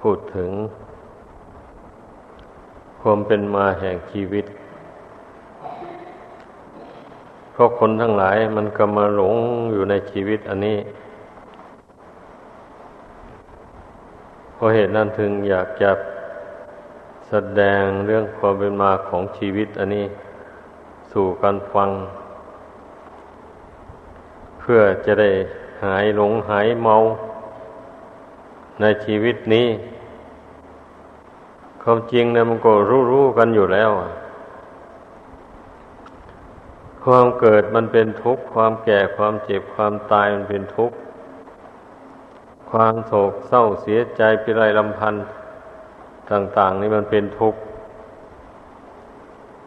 พูดถึง ความเป็นมาแห่งชีวิตเพราะคนทั้งหลายมันก็มาหลงอยู่ในชีวิตอันนี้เพราะเหตุนั้นถึงอยากจะแสดงเรื่องความเป็นมาของชีวิตอันนี้ สู่กันฟัง เพื่อจะได้หายหลงหายเมา ในชีวิตนี้ความจริงนะมันก็รู้ๆกันอยู่แล้ว ความเกิดมันเป็นทุกข์ ความแก่ความเจ็บความตายมันเป็นทุกข์ ความโศกเศร้าเสียใจพิไรลำพันธ์ต่าง ๆ นี่มันเป็นทุกข์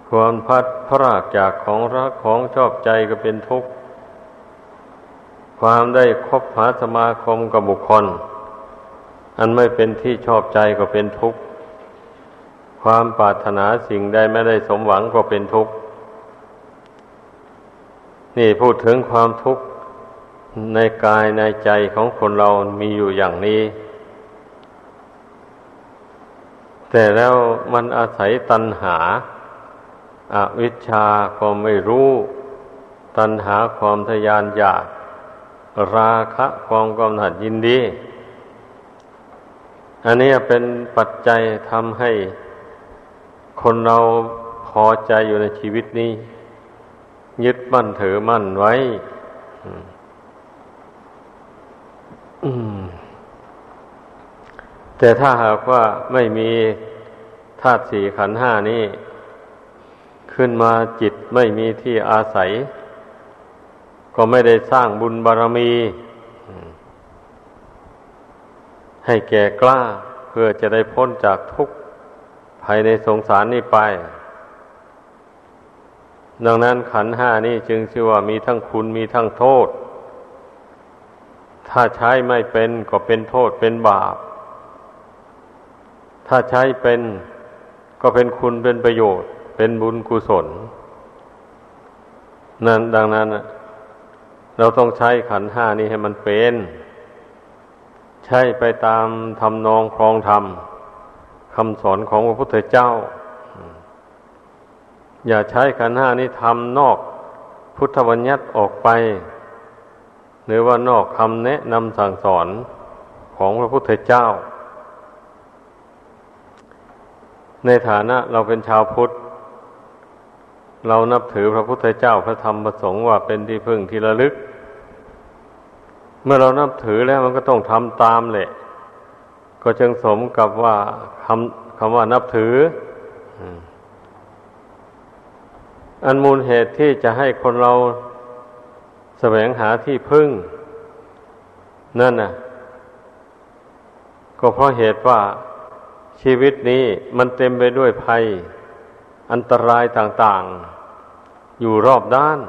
ความพัดพรากจากของรักของชอบใจก็เป็นทุกข์ ความได้คบหาสมาคมกับบุคคล อันไม่เป็นที่ชอบใจก็เป็นทุกข์ ความปรารถนาสิ่งใดไม่ได้สมหวังก็เป็นทุกข์ นี่พูดถึงความทุกข์ในกายในใจของคนเรามีอยู่อย่างนี้ แต่แล้วมันอาศัยตัณหาอาวิชชาความไม่รู้ ตัณหาความทยานอยาก ราคะความกำหนัดยินดี อันนี้เป็นปัจจัยทำให้คนเราพอใจอยู่ในชีวิตนี้ ยึดมั่นถือมั่นไว้แต่ถ้าหากว่าไม่มีธาตุสี่ขันห้านี้ ขึ้นมาจิตไม่มีที่อาศัย ก็ไม่ได้สร้างบุญบารรมี ให้แก่กล้าเพื่อจะได้พ้นจากทุกข์ภายในสงสารนี้ไป ดังนั้นขันห้านี้จึงชื่อว่ามีทั้งคุณมีทั้งโทษ ถ้าใช้ไม่เป็นก็เป็นโทษเป็นบาป ถ้าใช้เป็นก็เป็นคุณเป็นประโยชน์ เป็นบุญกุศล นั้นดังนั้นเราต้องใช้ขันห้านี้ให้มันเป็น ใช้ไปตามทำนองครองธรรมคำสอนของพระพุทธเจ้า อย่าใช้ขันห้านี้ทำนอกพุทธบัญญัติออกไป หรือว่านอกคำแนะนำสั่งสอนของพระพุทธเจ้า ในฐานะเราเป็นชาวพุทธ เรานับถือพระพุทธเจ้าพระธรรมพระสงฆ์ว่าเป็นที่พึ่งที่ระลึก เมื่อเรานับถือแล้วมันก็ต้องทำตามแหละ ก็จึงสมกับว่าคำคำว่านับถือ อันมูลเหตุที่จะให้คนเราแสวงหาที่พึ่ง นั่นน่ะ ก็เพราะเหตุว่าชีวิตนี้มันเต็มไปด้วยภัย อันตรายต่างๆ อยู่รอบด้าน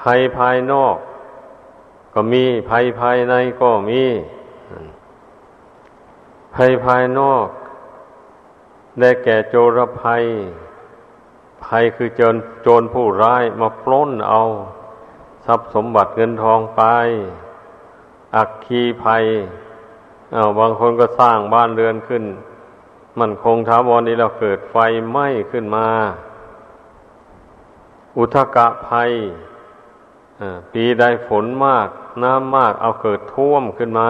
ภัยภายนอก ก็มีภัยภายในก็มี ภัยภายนอก ได้แก่โจรภัย ภัยคือโจรโจรผู้ร้ายมาปล้นเอา ทรัพย์สมบัติเงินทองไป อักคีภัยอาบางคนก็สร้างบ้านเรือนขึ้น มันคงท้าวรนี้เราเกิดไฟไหม้ขึ้นมา อุทกะภัย ปีใดฝนมาก น้ำมากเอาเกิดท่วมขึ้นมา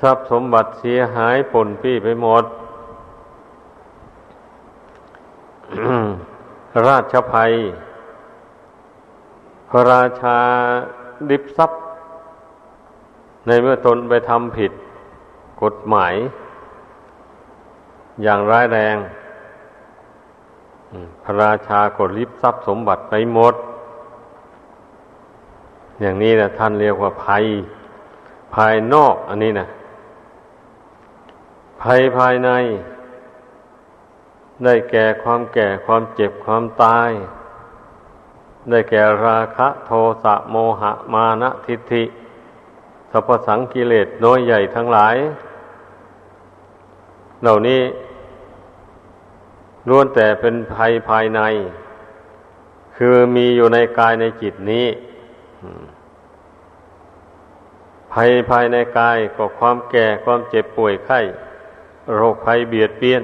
ทรัพย์สมบัติเสียหายผลปี้ไปหมด ราชภัย พระราชาดิบทรัพย์ ในเมื่อตนไปทำผิด กฎหมาย อย่างร้ายแรง พระราชากดริบทรัพย์สมบัติไปหมด อย่างนี้นะท่านเรียกว่าภัย ภายนอกอันนี้นะภัยภายใน ได้แก่ความแก่ความเจ็บความตาย ได้แก่ราคะโทสะโมหะมานะทิฏฐิสัพสังกิเลสน้อยใหญ่ทั้งหลาย เหล่านี้ล้วนแต่เป็นภัยภายใน คือมีอยู่ในกายในจิตนี้ ภัยภายในกายก็ความแก่ความเจ็บป่วยไข้ โรคภัยเบียดเบียน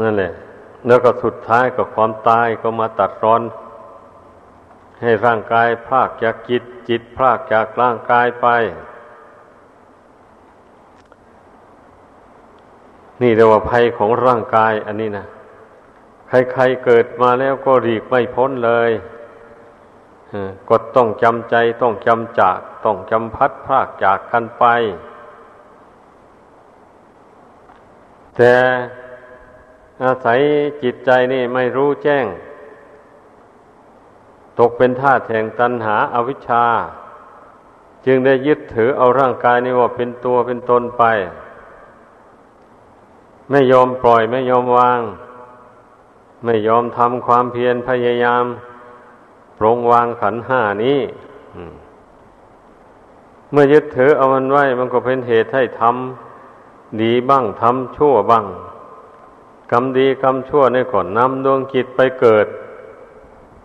นั่นแหละ แล้วก็สุดท้ายก็ความตายก็มาตัดร้อน ให้ร่างกายพากจากจิต จิตพากจากร่างกายไป นี่เรียกว่าภัยของร่างกายอันนี้นะใครๆเกิดมาแล้วก็รีกไม่พ้นเลย ก็ต้องจำใจต้องจำจาก ต้องจำพัดพากจากกันไป แต่อาศัยจิตใจนี่ไม่รู้แจ้ง ตกเป็นท่าแห่งตัณหาอาวิชชา จึงได้ยึดถือเอาร่างกายนี้ว่าเป็นตัวเป็นตนไป ไม่ยอมปล่อยไม่ยอมวาง ไม่ยอมทำความเพียรพยายาม ปรงวางขันห้านี้เมื่อยึดถือเอามันไว้ มันก็เป็นเหตุให้ทำดีบ้างทำชั่วบ้างกรรมดีกรรมชั่วในก่อนนำดวงจิตไปเกิด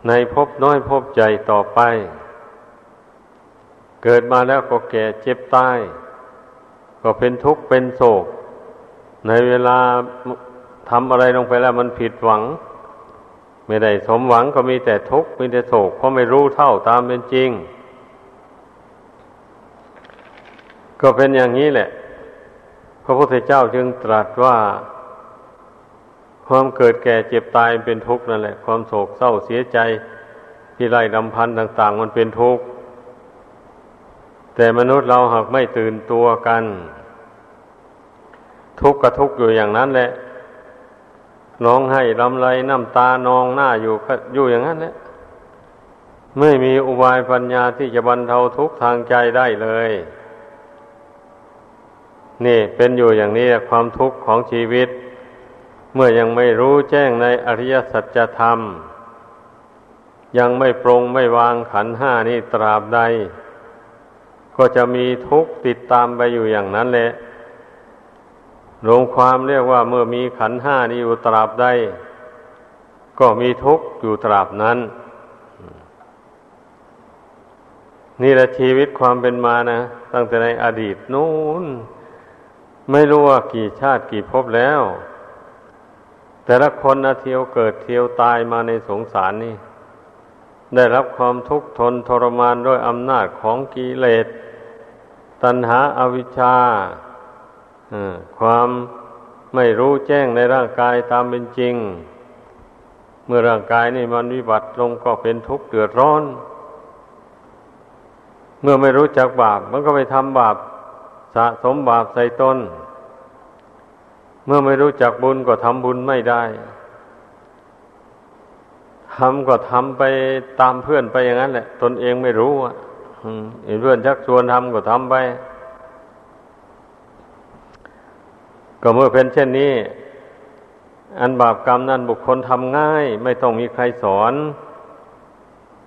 ในภพน้อยภพใหญ่ต่อไป เกิดมาแล้วก็แก่เจ็บตาย ก็เป็นทุกข์เป็นโศก ในเวลาทำอะไรลงไปแล้วมันผิดหวัง ไม่ได้สมหวังก็มีแต่ทุกข์มีแต่โศกเพราะไม่รู้เท่าตามเป็นจริง ก็เป็นอย่างนี้แหละ พระพุทธเจ้าจึงตรัสว่า ความเกิดแก่เจ็บตายเป็นทุกข์นั่นแหละ ความโศกเศร้าเสียใจที่ไรดำพันต่าง ๆ มันเป็นทุกข์แต่มนุษย์เราหากไม่ตื่นตัวกัน ทุกข์กับทุกข์อยู่อย่างนั้นแหละ ร้องให้ลำไรน้ำตานองหน้าอยู่อยู่อย่างนั้นแหละไม่มีอุบายปัญญาที่จะบรรเทาทุกข์ทางใจได้เลย นี่เป็นอยู่อย่างนี้ความทุกข์ของชีวิต เมื่อยังไม่รู้แจ้งในอริยสัจธรรม ยังไม่ปรงไม่วางขันห้านี่ตราบใด ก็จะมีทุกข์ติดตามไปอยู่อย่างนั้นแหละ รวมความเรียกว่าเมื่อมีขันห้านี้อยู่ตราบใดก็มีทุกข์อยู่ตราบนั้น นี่แหละชีวิตความเป็นมานะตั้งแต่ในอดีตนู้นไม่รู้ว่ากี่ชาติกี่ภพแล้ว แต่ละคนนะเที่ยวเกิดเที่ยวตายมาในสงสารนี่ ได้รับความทุกข์ทนทรมานด้วยอำนาจของกิเลสตัณหาอาวิชชา ความไม่รู้แจ้งในร่างกายตามเป็นจริง เมื่อร่างกายนี่มันวิบัติลงก็เป็นทุกข์เดือดร้อน เมื่อไม่รู้จักบาป มันก็ไปทำบาปสะสมบาปใส่ตนเมื่อไม่รู้จักบุญก็ทำบุญไม่ได้ทำก็ทำไปตามเพื่อนไปอย่างนั้นแหละ ตนเองไม่รู้อะเห็นเพื่อนชักชวนทำก็ทำไป ก็เมื่อเป็นเช่นนี้ อันบาปกรรมนั้นบุคคลทำง่าย ไม่ต้องมีใครสอน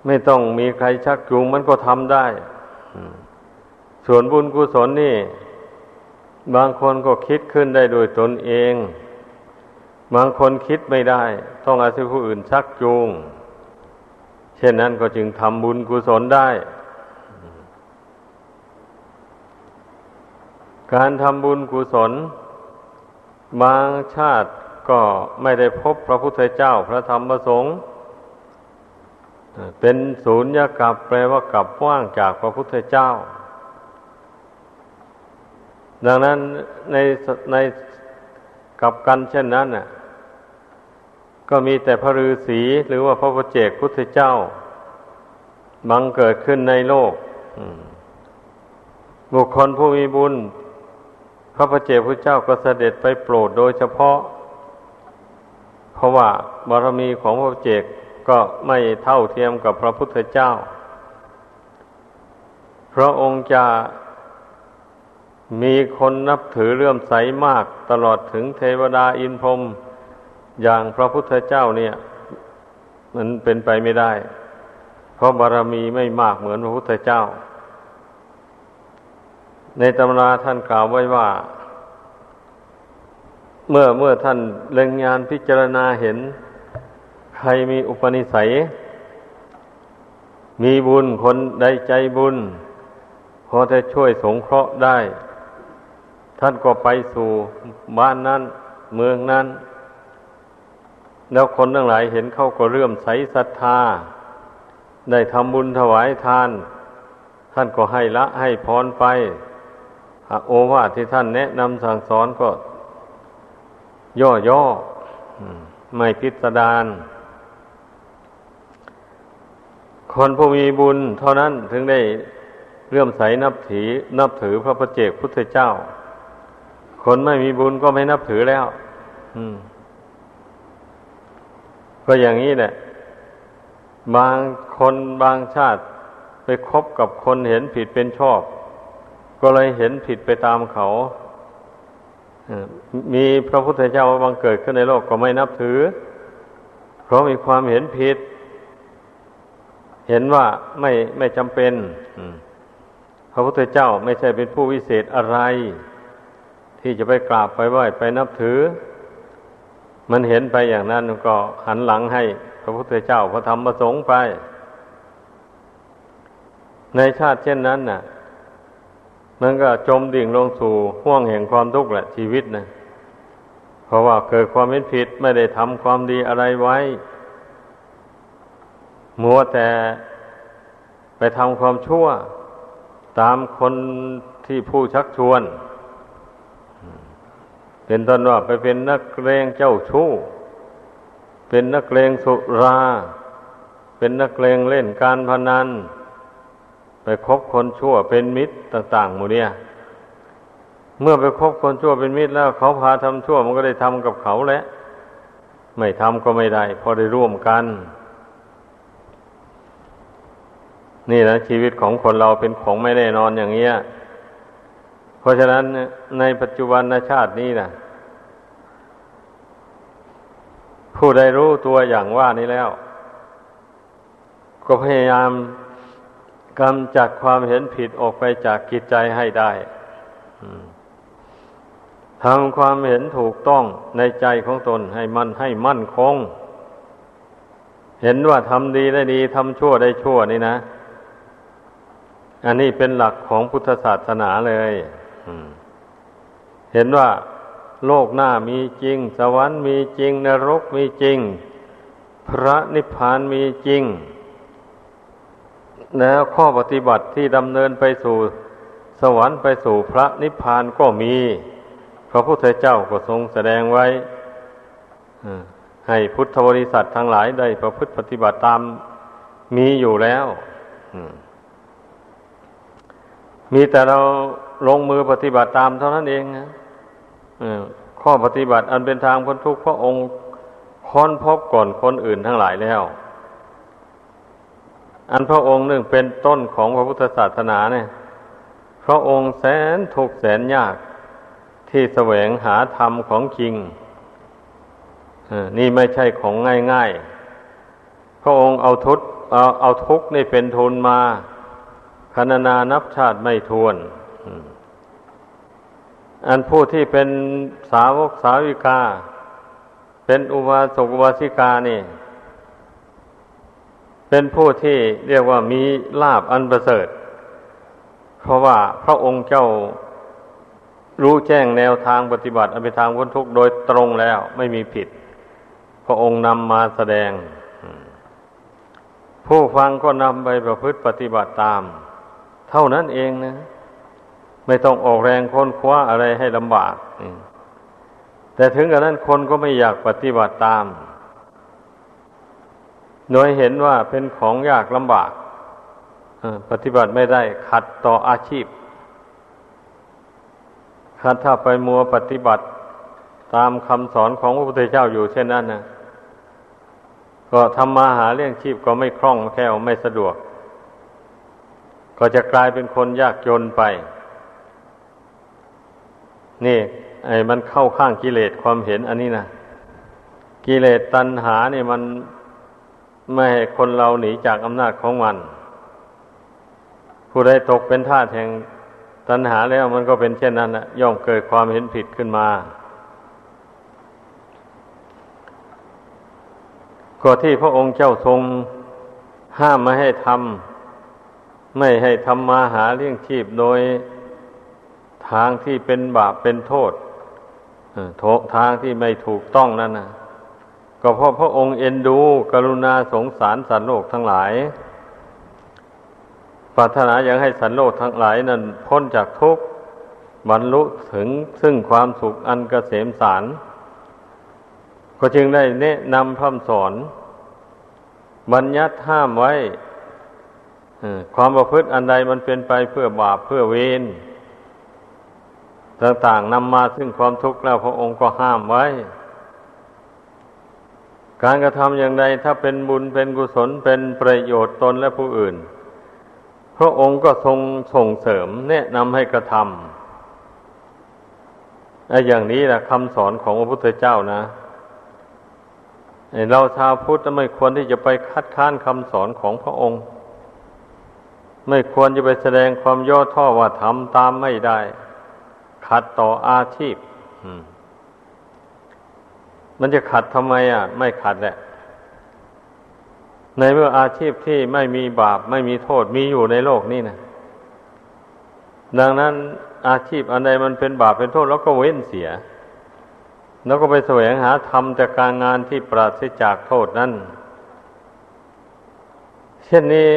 ไม่ต้องมีใครชักจูงมันก็ทำได้ส่วนบุญกุศลนี่ บางคนก็คิดขึ้นได้โดยตนเอง บางคนคิดไม่ได้ ต้องอาศัยผู้อื่นชักจูง เช่นนั้นก็จึงทำบุญกุศลได้ การทำบุญกุศล บางชาติก็ไม่ได้พบพระพุทธเจ้าพระธรรมพระสงฆ์เป็นศูนย์ยกับแปลว่ากับว่างจากพระพุทธเจ้า ดังนั้นในในกับกันเช่นนั้นน่ะก็มีแต่พระฤาษีหรือว่าพระพุทธเจ้าพุทธเจ้า บังเกิดขึ้นในโลก บุคคลผู้มีบุญ ระพุทธเจ้าพุทธเจ้าก็เสด็จไปโปรดโดยเฉพาะ เพราะว่าบารมีของพระเจ้าก็ไม่เท่าเทียมกับพระพุทธเจ้า พระองค์จะมีคนนับถือเลื่อมใสมากตลอดถึงเทวดาอินพรหมอย่างพระพุทธเจ้าเนี่ย มันเป็นไปไม่ได้ เพราะบารมีไม่มากเหมือนพระพุทธเจ้า ในตำราท่านกล่าวไว้ว่า เมื่อเมื่อท่านเล็งงานพิจารณาเห็น ใครมีอุปนิสัย มีบุญคนใดใจบุญ พอจะช่วยสงเคราะห์ได้ ท่านก็ไปสู่บ้านนั้น เมืองนั้น แล้วคนทั้งหลายเห็นเขาก็เรื่มใสศรัทธา ได้ทำบุญถวายทาน ท่านก็ให้ละให้พรไป โอวาทที่ท่านแนะนำสั่งสอนก็ ย่อๆไม่พิสดารคนผู้มีบุญเท่านั้นถึงได้เลื่อมใสนับถือนับถือพระประเจกพุทธเจ้า คนไม่มีบุญก็ไม่นับถือแล้วก็อย่างนี้แหละ บางคนบางชาติไปคบกับคนเห็นผิดเป็นชอบ ก็เลยเห็นผิดไปตามเขา มีพระพุทธเจ้าบังเกิดขึ้นในโลกก็ไม่นับถือ เพราะมีความเห็นผิด เห็นว่าไม่ไม่จำเป็น พระพุทธเจ้าไม่ใช่เป็นผู้วิเศษอะไร ที่จะไปกราบไปไหว้ไปนับถือ มันเห็นไปอย่างนั้นก็หันหลังให้พระพุทธเจ้าพระธรรมประสงค์ไป ในชาติเช่นนั้นน่ะ มันก็จมดิ่งลงสู่ห่วงแห่งความทุกข์แหละชีวิตนะเพราะว่าเกิดความเป็นผิดไม่ได้ทำความดีอะไรไว้มัวแต่ไปทำความชั่ว ตามคนที่ผู้ชักชวน เป็นต้นว่าไปเป็นนักเลงเจ้าชู้ เป็นนักเลงสุรา เป็นนักเลงเล่นการพนัน คบคนชั่วเป็นมิตรต่างๆหมู่เนี่ย เมื่อไปคบคนชั่วเป็นมิตรแล้ว เขาพาทำชั่วมันก็ได้ทำกับเขาแหละ ไม่ทำก็ไม่ได้พอได้ร่วมกัน นี่นะชีวิตของคนเราเป็นของไม่แน่นอนอย่างเงี้ย เพราะฉะนั้นในปัจจุบันชาตินี้นะผู้ใดรู้ตัวอย่างว่านี้แล้ว ก็พยายาม กำจัดความเห็นผิดออกไปจากกิจใจให้ได้ทำความเห็นถูกต้องในใจของตนให้มันให้มั่นคง เห็นว่าทำดีได้ดีทำชั่วได้ชั่วนี่นะ อันนี้เป็นหลักของพุทธศาสนาเลยเห็นว่าโลกหน้ามีจริง สวรรค์มีจริง นรกมีจริง พระนิพพานมีจริง แล้วข้อปฏิบัติที่ดำเนินไปสู่สวรรค์ไปสู่พระนิพพานก็มี พระพุทธเจ้าก็ทรงแสดงไว้ให้พุทธบริษัททั้งหลายได้ประพฤติปฏิบัติตามมีอยู่แล้วมีแต่เราลงมือปฏิบัติตามเท่านั้นเองนะข้อปฏิบัติอันเป็นทางพ้นทุกข์พระองค์ค้นพบก่อนคนอื่นทั้งหลายแล้ว อันพระองค์หนึ่งเป็นต้นของพระพุทธศาสนาเนี่ย พระองค์แสนทุกแสนยากที่แสวงหาธรรมของจริงนี่ไม่ใช่ของง่ายๆ พระองค์เอาทุกเอาเอาทุกนี่เป็นทุนมาคณนานับชาติไม่ทวน อันผู้ที่เป็นสาวกสาวิกา เป็นอุบาสกอุบาสิกานี่ เป็นผู้ที่เรียกว่ามีลาบอันประเสริฐ เพราะว่าพระองค์เจ้ารู้แจ้งแนวทางปฏิบัติอันเป็นทางพ้นทุกข์โดยตรงแล้วไม่มีผิด พระองค์นำมาแสดง ผู้ฟังก็นำไปประพฤติปฏิบัติตาม เท่านั้นเองนะ ไม่ต้องออกแรงค้นคว้าอะไรให้ลำบาก แต่ถึงกระนั้นคนก็ไม่อยากปฏิบัติตาม โดยเห็นว่าเป็นของยากลำบากปฏิบัติไม่ได้ขัดต่ออาชีพขัดถ้าไปมัวปฏิบัติตามคำสอนของพระพุทธเจ้าอยู่เช่นนั้นนะก็ทำมาหาเรื่องชีพก็ไม่คล่องแคล่วไม่สะดวก ก็จะกลายเป็นคนยากจนไป นี่ ไอ้มันเข้าข้างกิเลสความเห็นอันนี้นะกิเลสตัณหาเนี่ยมัน ไม่ให้คนเราหนีจากอำนาจของมัน ผู้ใดตกเป็นทาสแห่งตัณหาแล้วมันก็เป็นเช่นนั้นนะย่อมเกิดความเห็นผิดขึ้นมา ก็ที่พระองค์เจ้าทรงห้ามไม่ให้ทำไม่ให้ทำมาหาเลี้ยงชีพโดยทางที่เป็นบาปเป็นโทษทางที่ไม่ถูกต้องนั่นนะ ก็เพราะพระองค์เอ็นดูกรุณาสงสารสัตว์โลกทั้งหลายปรารถนาอยากให้สัตว์โลกทั้งหลายนั้นพ้นจากทุกข์บรรลุถึงซึ่งความสุขอันกเกษมสาร ก็จึงได้แนะนำพร่ำสอน บัญญัติห้ามไว้ความประพฤติอันใดมันเป็นไปเพื่อบาปเพื่อเวรต่างๆนำมาซึ่งความทุกข์แล้วพระองค์ก็ห้ามไว้ การกระทำอย่างใดถ้าเป็นบุญเป็นกุศลเป็นประโยชน์ตนและผู้อื่น พระองค์ก็ทรงส่งเสริมแนะนำให้กระทำไอ้อย่างนี้แหละคำสอนของพระพุทธเจ้านะเราชาวพุทธไม่ควรที่จะไปคัดค้านคำสอนของพระองค์ ไม่ควรจะไปแสดงความย่อท่อว่าทำตามไม่ได้ ขัดต่ออาชีพมั มันจะขัดทำไมอะ ไม่ขัดแหละ ในเมื่ออาชีพที่ไม่มีบาป ไม่มีโทษมีอยู่ในโลกนี้นะดังนั้นอาชีพอันใดมันเป็นบาปเป็นโทษแล้วก็เว้นเสีย แล้วก็ไปแสวงหาทำจากการงานที่ปราศจากโทษนั้นเช่นนี้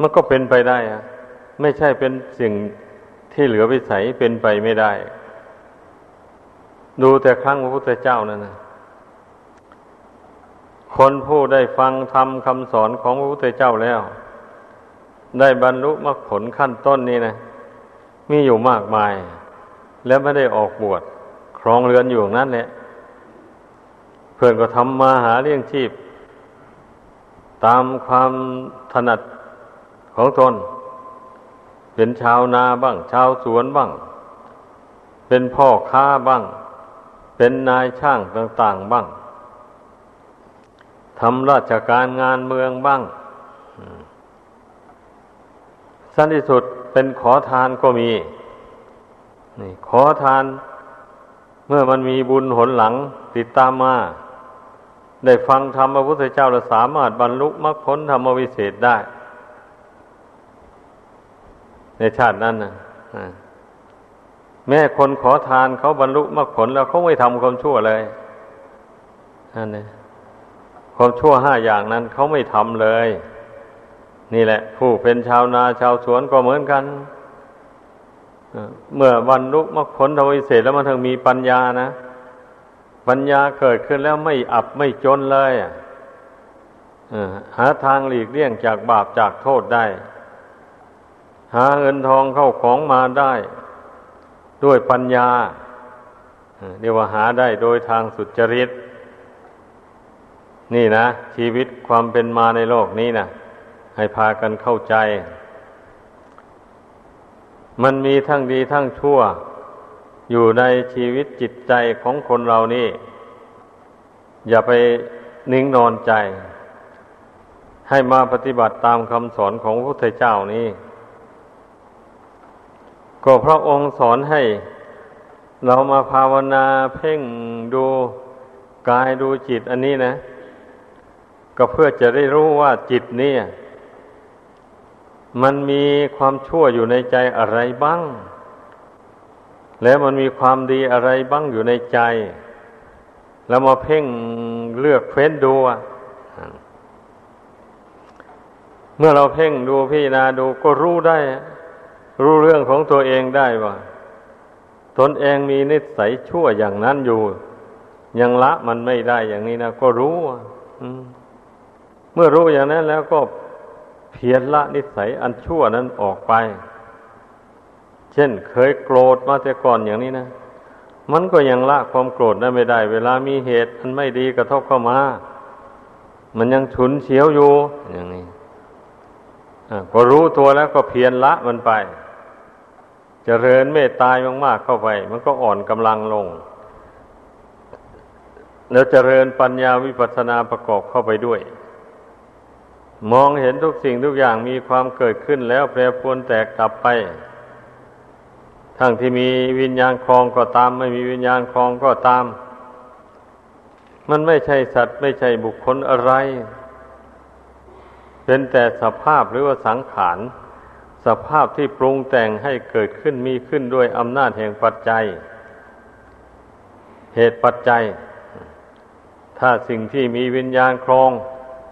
มันก็เป็นไปได้อะไม่ใช่เป็นสิ่งที่เหลือวิสัยเป็นไปไม่ได้ ดูแต่ครั้งพระพุทธเจ้านั่นนะคนผู้ได้ฟังทำคำสอนของพระพุทธเจ้าแล้ว ได้บรรลุมรรคผลขั้นต้นนี้นะ มีอยู่มากมาย แล้วไม่ได้ออกบวชครองเรือนอยู่นั่นแหละเพื่อนก็ทำมาหาเลี้ยงชีพ ตามความถนัดของตนเป็นชาวนาบ้าง ชาวสวนบ้าง เป็นพ่อค้าบ้าง เป็นนายช่างต่างๆบ้างทำราชการงานเมืองบ้างสั้นที่สุดเป็นขอทานก็มี นี่ ขอทาน เมื่อมันมีบุญหนหลังติดตามมา ได้ฟังธรรมพระพุทธเจ้าแล้วสามารถบรรลุมรรคผลธรรมวิเศษได้ ในชาตินั้นนะ แม่คนขอทานเขาบรรลุมรรคผลแล้วเขาไม่ทำความชั่วเลยนั่นเองความชั่วห้าอย่างนั้นเขาไม่ทำเลย นี่แหละ ผู้เป็นชาวนาชาวสวนก็เหมือนกันเมื่อบรรลุมรรคผลทวิเศษแล้วมันถึงมีปัญญานะปัญญาเกิดขึ้นแล้วไม่อับไม่จนเลยหาทางหลีกเลี่ยงจากบาปจากโทษได้ หาเงินทองเข้าของมาได้ ด้วยปัญญาเรียกว่าหาได้โดยทางสุจริต นี่นะ ชีวิตความเป็นมาในโลกนี้นะให้พากันเข้าใจ มันมีทั้งดีทั้งชั่ว อยู่ในชีวิตจิตใจของคนเรานี่ อย่าไปนิ่งนอนใจ ให้มาปฏิบัติตามคำสอนของพระพุทธเจ้านี้ ก็พระองค์สอนให้ เรามาภาวนาเพ่งดูกายดูจิตอันนี้นะ ก็เพื่อจะได้รู้ว่าจิตนี่มันมีความชั่วอยู่ในใจอะไรบ้าง แล้วมันมีความดีอะไรบ้างอยู่ในใจ แล้วมาเพ่งเลือกเฟ้นดูเมื่อเราเพ่งดูพิจารณาดูก็รู้ได้ รู้เรื่องของตัวเองได้ว่า ตนเองมีนิสัยชั่วอย่างนั้นอยู่ ยังละมันไม่ได้อย่างนี้นะก็รู้เมื่อรู้อย่างนั้นแล้วก็เพียรละนิสัยอันชั่วนั้นออกไป เช่นเคยโกรธมาแต่ก่อนอย่างนี้นะ มันก็ยังละความโกรธนั้นไม่ได้ เวลามีเหตุอันไม่ดีกระทบเข้ามา มันยังฉุนเฉียวอยู่อย่างนี้ก็รู้ตัวแล้วก็เพียรละมันไป เจริญเมตตามากๆเข้าไป มันก็อ่อนกำลังลง แล้วเจริญปัญญาวิปัสสนาประกอบเข้าไปด้วย มองเห็นทุกสิ่งทุกอย่างมีความเกิดขึ้นแล้วแปรปรวนแตกกลับไป ทั้งที่มีวิญญาณคลองก็ตาม ไม่มีวิญญาณคลองก็ตาม มันไม่ใช่สัตว์ไม่ใช่บุคคลอะไร เป็นแต่สภาพหรือว่าสังขาร สภาพที่ปรุงแต่งให้เกิดขึ้นมีขึ้นด้วยอำนาจแห่งปัจจัย เหตุปัจจัย ถ้าสิ่งที่มีวิญญาณครอง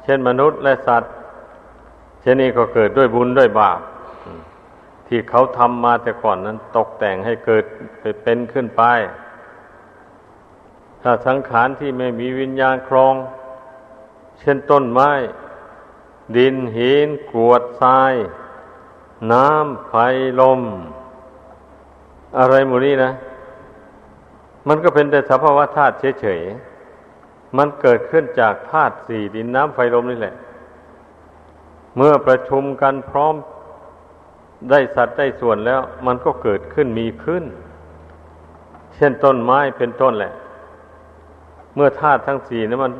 เช่นมนุษย์และสัตว์ เช่นนี้ก็เกิดด้วยบุญด้วยบาป ที่เขาทำมาแต่ก่อนนั้นตกแต่งให้เกิดเป็นขึ้นไป ถ้าสังขารที่ไม่มีวิญญาณครอง เช่นต้นไม้ ดินหินกรวดทราย น้ำไฟลม อะไรหมดนี้นะ มันก็เป็นแต่สภาวะธาตุเฉยๆ มันเกิดขึ้นจากธาตุสี่ดินน้ำไฟลมนี่แหละ เมื่อประชุมกันพร้อมได้สัตว์ได้ส่วนแล้ว มันก็เกิดขึ้นมีขึ้น เช่นต้นไม้เป็นต้นแหละ เมื่อธาตุทั้งสี่นั้นมัน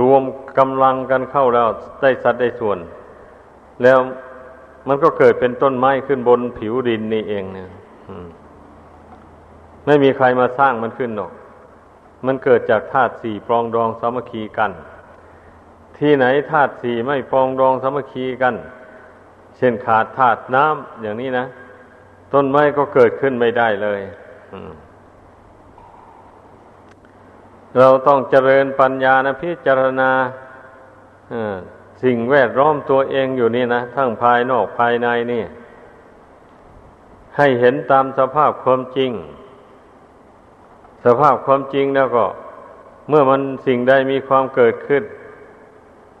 รวมกำลังกันเข้าแล้วได้สัตว์ได้ส่วน แล้ว มันก็เกิดเป็นต้นไม้ขึ้นบนผิวดินนี่เองเนี่ยไม่มีใครมาสร้างมันขึ้นหรอก มันเกิดจากธาตุสี่ปรองดองสามัคคีกัน ที่ไหนธาตุสี่ไม่ปรองดองสามัคคีกัน เช่นขาดธาตุน้ำอย่างนี้นะ ต้นไม้ก็เกิดขึ้นไม่ได้เลยเราต้องเจริญปัญญานะพิจารณา สิ่งแวดล้อมตัวเองอยู่นี่นะ ทั้งภายนอกภายในนี่ ให้เห็นตามสภาพความจริง สภาพความจริงแล้วก็ เมื่อมันสิ่งใดมีความเกิดขึ้น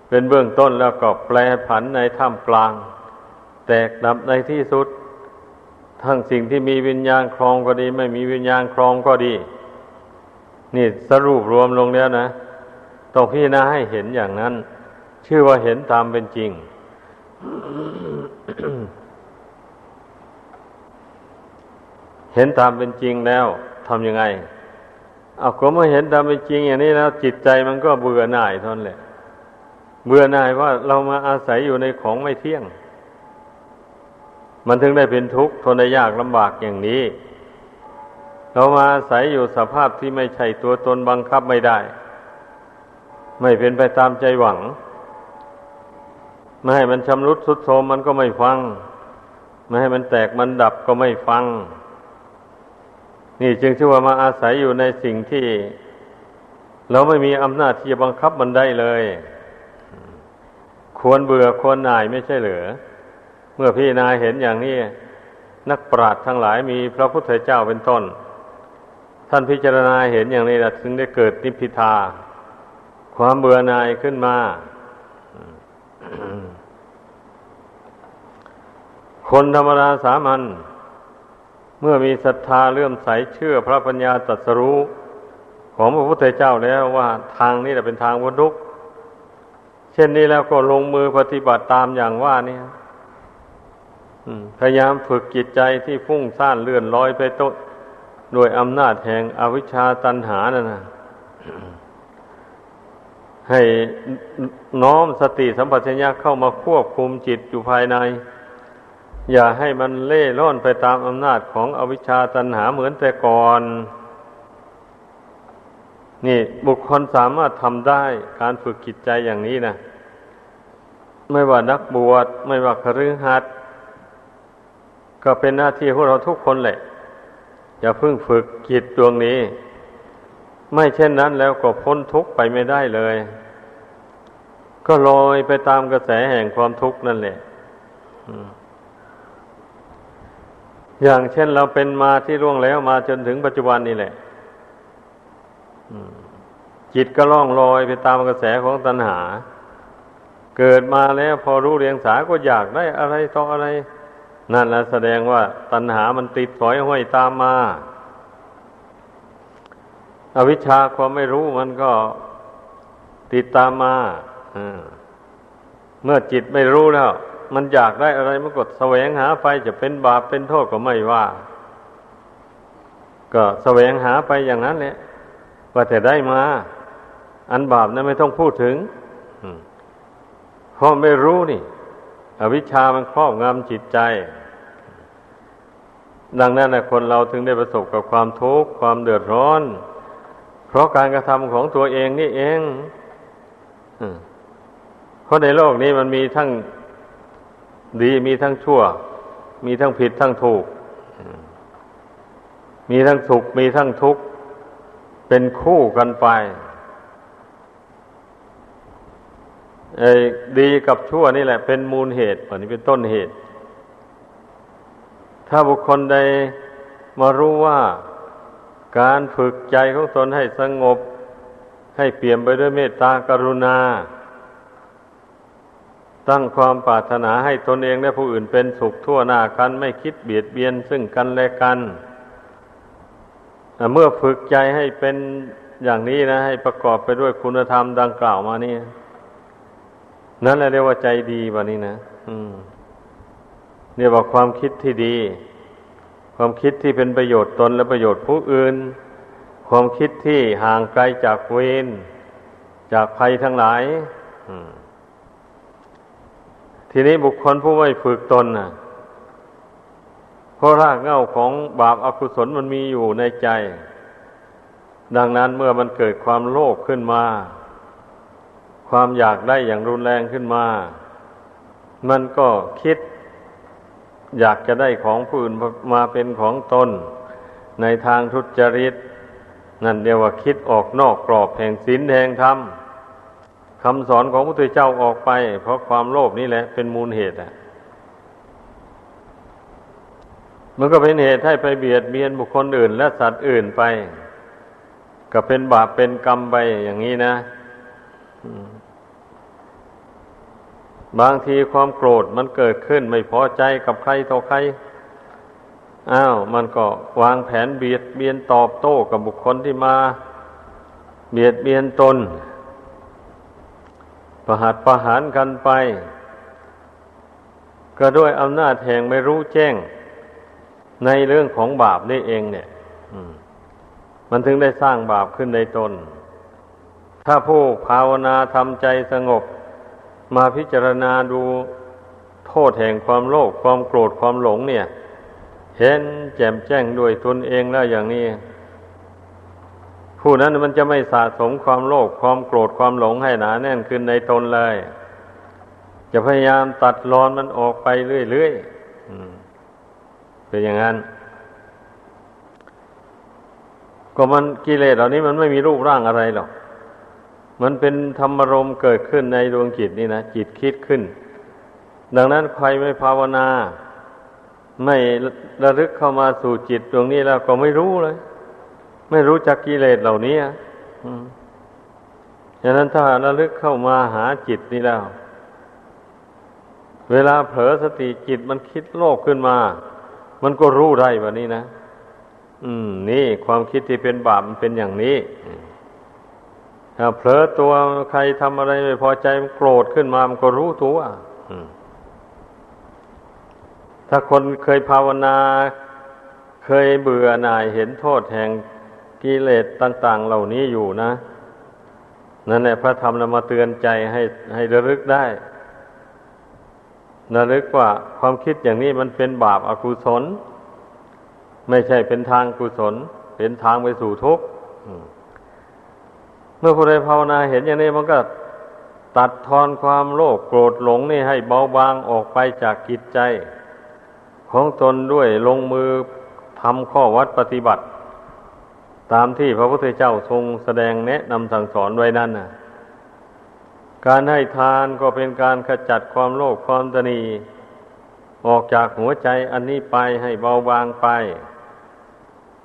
เป็นเบื้องต้นแล้วก็แปลผันในท่ามกลาง แตกดับในที่สุด ทั้งสิ่งที่มีวิญญาณครองก็ดี ไม่มีวิญญาณครองก็ดี นี่สรุปรวมลงแล้วนะต้องพิจารณาให้เห็นอย่างนั้น ชื่อว่าเห็นตามเป็นจริง เห็นตามเป็นจริงแล้วทำยังไงเอาก็เมื่อเห็นตามเป็นจริง อย่างนี้แล้ว จิตใจมันก็เบื่อหน่ายทนแหละ เบื่อหน่ายว่าเรามาอาศัยอยู่ในของไม่เที่ยง มันถึงได้เป็นทุกข์ทนได้ยากลำบากอย่างนี้ เรามาอาศัยอยู่สภาพที่ไม่ใช่ตัวตนบังคับไม่ได้ ไม่เป็นไปตามใจหวัง ไม่ให้มันชำรุดสุดโทมมันก็ไม่ฟัง ไม่ให้มันแตกมันดับก็ไม่ฟัง นี่จึงชื่อว่ามาอาศัยอยู่ในสิ่งที่ เราไม่มีอำนาจที่จะบังคับมันได้เลย ควรเบื่อควรหน่ายไม่ใช่เหรือ เมื่อพี่นายเห็นอย่างนี้ นักปราชญ์ทั้งหลายมีพระพุทธเจ้าเป็นต้น ท่านพิจารณาเห็นอย่างนี้นะถึงได้เกิดนิพพิทา ความเบื่อหน่ายขึ้นมา คนธรรมดาสามัญเมื่อมีศรัทธาเลื่อมใสเชื่อพระปัญญาตรัสรู้ของพระพุทธเจ้าแล้วว่าทางนี้แหละเป็นทางพ้นทุกเช่นนี้แล้วก็ลงมือปฏิบัติตามอย่างว่านี่พยายามฝึกจิตใจที่ฟุ้งซ่านเลื่อนลอยไปต้นโดยอำนาจแห่งอวิชชาตันหานั่นนะให้น้อมสติสัมปชัญญะเข้ามาควบคุมจิตอยู่ภายใน อย่าให้มันเล่ร่อนไปตามอำนาจของอวิชชาตันหาเหมือนแต่ก่อน นี่บุคคลสามารถทำได้การฝึกจิตใจอย่างนี้นะไม่ว่านักบวชไม่ว่าคฤหัสถก็เป็นหน้าที่ของเราทุกคนแหละ อย่าเพิ่งฝึกจิตดวงนี้ ไม่เช่นนั้นแล้วก็พ้นทุกข์ไปไม่ได้เลย ก็ลอยไปตามกระแสแห่งความทุกข์นั่นแหละ อ อย่างเช่นเราเป็นมาที่ล่วงแล้วมาจนถึงปัจจุบันนี่แหละจิตก็ล่องลอยไปตามกระแสของตัณหา เกิดมาแล้วพอรู้เรียงสาก็อยากได้อะไรต่ออะไร นั่นแหละแสดงว่าตัณหามันติดสอยห้อยตามมา อวิชชาความไม่รู้มันก็ติดตามมาเมื่อจิตไม่รู้แล้ว มันอยากได้อะไรมันกดแสวงหาไปจะเป็นบาปเป็นโทษก็ไม่ว่า ก็แสวงหาไปอย่างนั้นแหละว่าจะได้มา อันบาปนั้นไม่ต้องพูดถึงเพราะไม่รู้นี่ อวิชชามันครอบงำจิตใจ ดังนั้นนะคนเราถึงได้ประสบกับความทุกข์ความเดือดร้อน เพราะการกระทำของตัวเองนี่เองเพราะในโลกนี้มันมีทั้ง ดีมีทั้งชั่ว มีทั้งผิดทั้งถูก มีทั้งสุขมีทั้งทุกข์ เป็นคู่กันไปไอ้ดีกับชั่วนี่แหละ เป็นมูลเหตุอันนี้เป็นต้นเหตุ ถ้าบุคคลใดมารู้ว่าการฝึกใจของตนให้สงบ ให้เปี่ยมไปด้วยเมตตากรุณา ตั้งความปรารถนาให้ตนเองและผู้อื่นเป็นสุขทั่วหน้ากันไม่คิดเบียดเบียนซึ่งกันและกันเมื่อฝึกใจให้เป็นอย่างนี้นะ ให้ประกอบไปด้วยคุณธรรมดังกล่าวมานี่นั่นแหละเรียกว่าใจดีวะนี่นะเนี่ยบอกความคิดที่ดี ความคิดที่เป็นประโยชน์ตนและประโยชน์ผู้อื่น ความคิดที่ห่างไกลจากเวรจากภัยทั้งหลาย ทีนี้บุคคลผู้ไม่ฝึกตนน่ะเพราะรากเหง้าของบาปอากุศลมันมีอยู่ในใจ ดังนั้นเมื่อมันเกิดความโลภขึ้นมา ความอยากได้อย่างรุนแรงขึ้นมา มันก็คิด อยากจะได้ของผู้อื่นมาเป็นของตน ในทางทุจริต นั่นเรียกว่าคิดออกนอกกรอบแห่งศีลแห่งธรรม คำสอนของพระพุทธเจ้าออกไป เพราะความโลภนี่แหละ เป็นมูลเหตุอะมันก็เป็นเหตุให้ไปเบียดเบียนบุคคลอื่น และสัตว์อื่นไป ก็เป็นบาปเป็นกรรมไปอย่างนี้นะ บางทีความโกรธมันเกิดขึ้นไม่พอใจกับใครต่อใคร อ้าว มันก็วางแผนเบียดเบียนตอบโต้กับบุคคลที่มา เบียดเบียนตน ประหัดประหารกันไป ก็ด้วยอำนาจแห่งไม่รู้แจ้ง ในเรื่องของบาปนี่เองเนี่ยมันถึงได้สร้างบาปขึ้นในตน ถ้าผู้ภาวนาทำใจสงบ มาพิจารณาดูโทษแห่งความโลภความโกรธความหลงเนี่ย เห็นแจ่มแจ้งด้วยตนเองแล้วอย่างนี้ ผู้นั้นมันจะไม่สะสมความโลภความโกรธความหลงให้หนาแน่นขึ้นในตนเลย จะพยายามตัดรอนมันออกไปเรื่อยๆเป็นอย่างนั้นก็มันกิเลสเหล่านี้มันไม่มีรูปร่างอะไรหรอก มันเป็นธรรมรมเกิดขึ้นในดวงจิตนี่นะจิตคิดขึ้น ดังนั้นใครไม่ภาวนา ไม่ระลึกเข้ามาสู่จิตดวงนี้แล้วก็ไม่รู้เลย ไม่รู้จักกิเลสเหล่านี้ฉะนั้นถ้าระลึกเข้ามาหาจิตนี่แล้ว เวลาเผลอสติจิตมันคิดโลกขึ้นมา มันก็รู้ได้แบบนี้นะ อืม นี่ความคิดที่เป็นบาปมันเป็นอย่างนี้ ถ้าเผลอตัวใครทำอะไรไม่พอใจมันโกรธขึ้นมา มันก็รู้ตัวถ้าคนเคยภาวนา เคยเบื่อหน่ายเห็นโทษแห่ง กิเลสต่าง ๆ เหล่านี้อยู่นะ นั่นแหละพระธรรมนำมาเตือนใจให้ให้ระลึกได้ระลึกว่าความคิดอย่างนี้มันเป็นบาปอากุศล ไม่ใช่เป็นทางกุศล เป็นทางไปสู่ทุกข์เมื่อผู้ใดภาวนาเห็นอย่างนี้มันก็ตัดทอนความโลภโกรธหลงนี่ให้เบาบางออกไปจากกิจใจ ของตนด้วยลงมือทำข้อวัดปฏิบัติ ตามที่พระพุทธเจ้าทรงแสดงแนะนำสั่งสอนไว้นั่นน่ะ การให้ทานก็เป็นการขจัดความโลภความตนีออกจากหัวใจอันนี้ไปให้เบาบางไป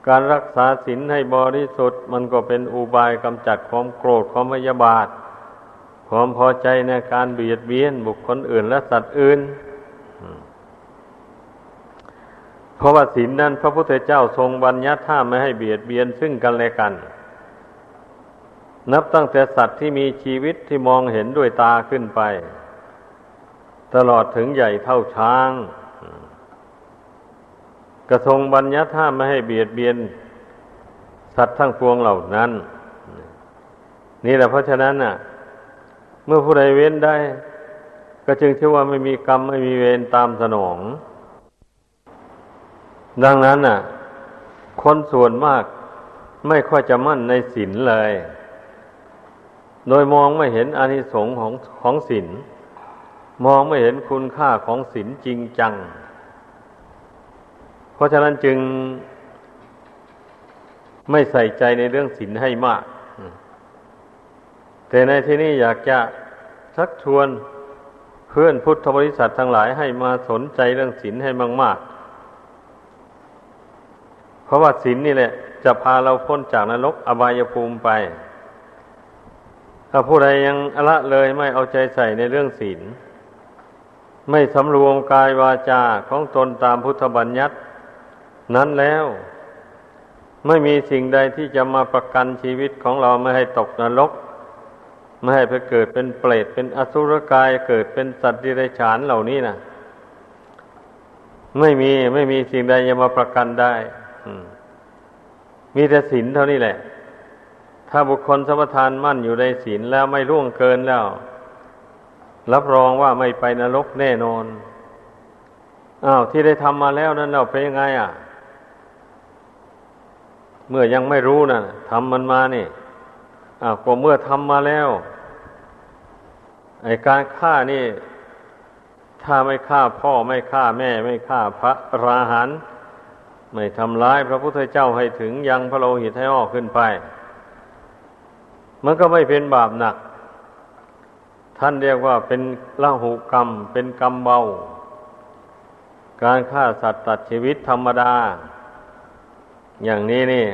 การรักษาศีลให้บริสุทธิ์มันก็เป็นอุบายกำจัดความโกรธความพยาบาท ความพอใจในการเบียดเบียนบุคคลอื่นและสัตว์อื่น เพราะว่าศีลนั้น พระพุทธเจ้าทรงบัญญัติห้ามไม่ให้เบียดเบียนซึ่งกันและกัน นับตั้งแต่สัตว์ที่มีชีวิตที่มองเห็นด้วยตาขึ้นไป ตลอดถึงใหญ่เท่าช้าง กระทรงบัญญัติห้ามไม่ให้เบียดเบียน สัตว์ทั้งปวงเหล่านั้น นี่แหละเพราะฉะนั้นน่ะ เมื่อผู้ใดเว้นได้ ก็จึงชื่อว่าไม่มีกรรมไม่มีเวรตามสนอง ดังนั้นน่ะ คนส่วนมากไม่ค่อยจะมั่นในศีลเลย โดยมองไม่เห็นอานิสงส์ของของศีลมองไม่เห็นคุณค่าของศีลจริงจัง เพราะฉะนั้นจึงไม่ใส่ใจในเรื่องศีลให้มาก แต่ในที่นี้อยากจะชักชวนเพื่อนพุทธบริษัททั้งหลายให้มาสนใจเรื่องศีลให้มาก ๆ ราะว่าศีลนี่แหละ จะพาเราพ้นจากนรกอบายภูมิไป ถ้าผู้ใดยังละเลยไม่เอาใจใส่ในเรื่องศีลไม่สำรวมกายวาจาของตนตามพุทธบัญญัติ นั้นแล้ว ไม่มีสิ่งใดที่จะมาประกันชีวิตของเราไม่ให้ตกนรก ไม่ให้ไปเกิดเป็นเปรตเป็นอสุรกายเกิดเป็นสัตว์ดิเรกชันเหล่านี้นะไม่มีไม่มีสิ่งใดจะมาประกันได้ มีแต่ศีลเท่านี้แหละ ถ้าบุคคลสมทานมั่นอยู่ในศีลแล้วไม่ล่วงเกินแล้ว รับรองว่าไม่ไปนรกแน่นอนอ้าวที่ได้ทำมาแล้วนั้นเราเป็นยังไง อะ เมื่อยังไม่รู้นะ่ะทำมันมานี่อ้าวก็เมื่อทำมาแล้ว ไอการฆ่านี่ ถ้าไม่ฆ่าพ่อไม่ฆ่าแม่ ไม่ฆ่าพระราหัน ไม่ทำร้ายพระพุทธเจ้าให้ถึงยังพระโลหิตให้ออกขึ้นไป มันก็ไม่เป็นบาปหนัก ท่านเรียกว่าเป็นละหุกรรม เป็นกรรมเบา การฆ่าสัตว์ตัดชีวิตธรรมดา อย่างนี้นี่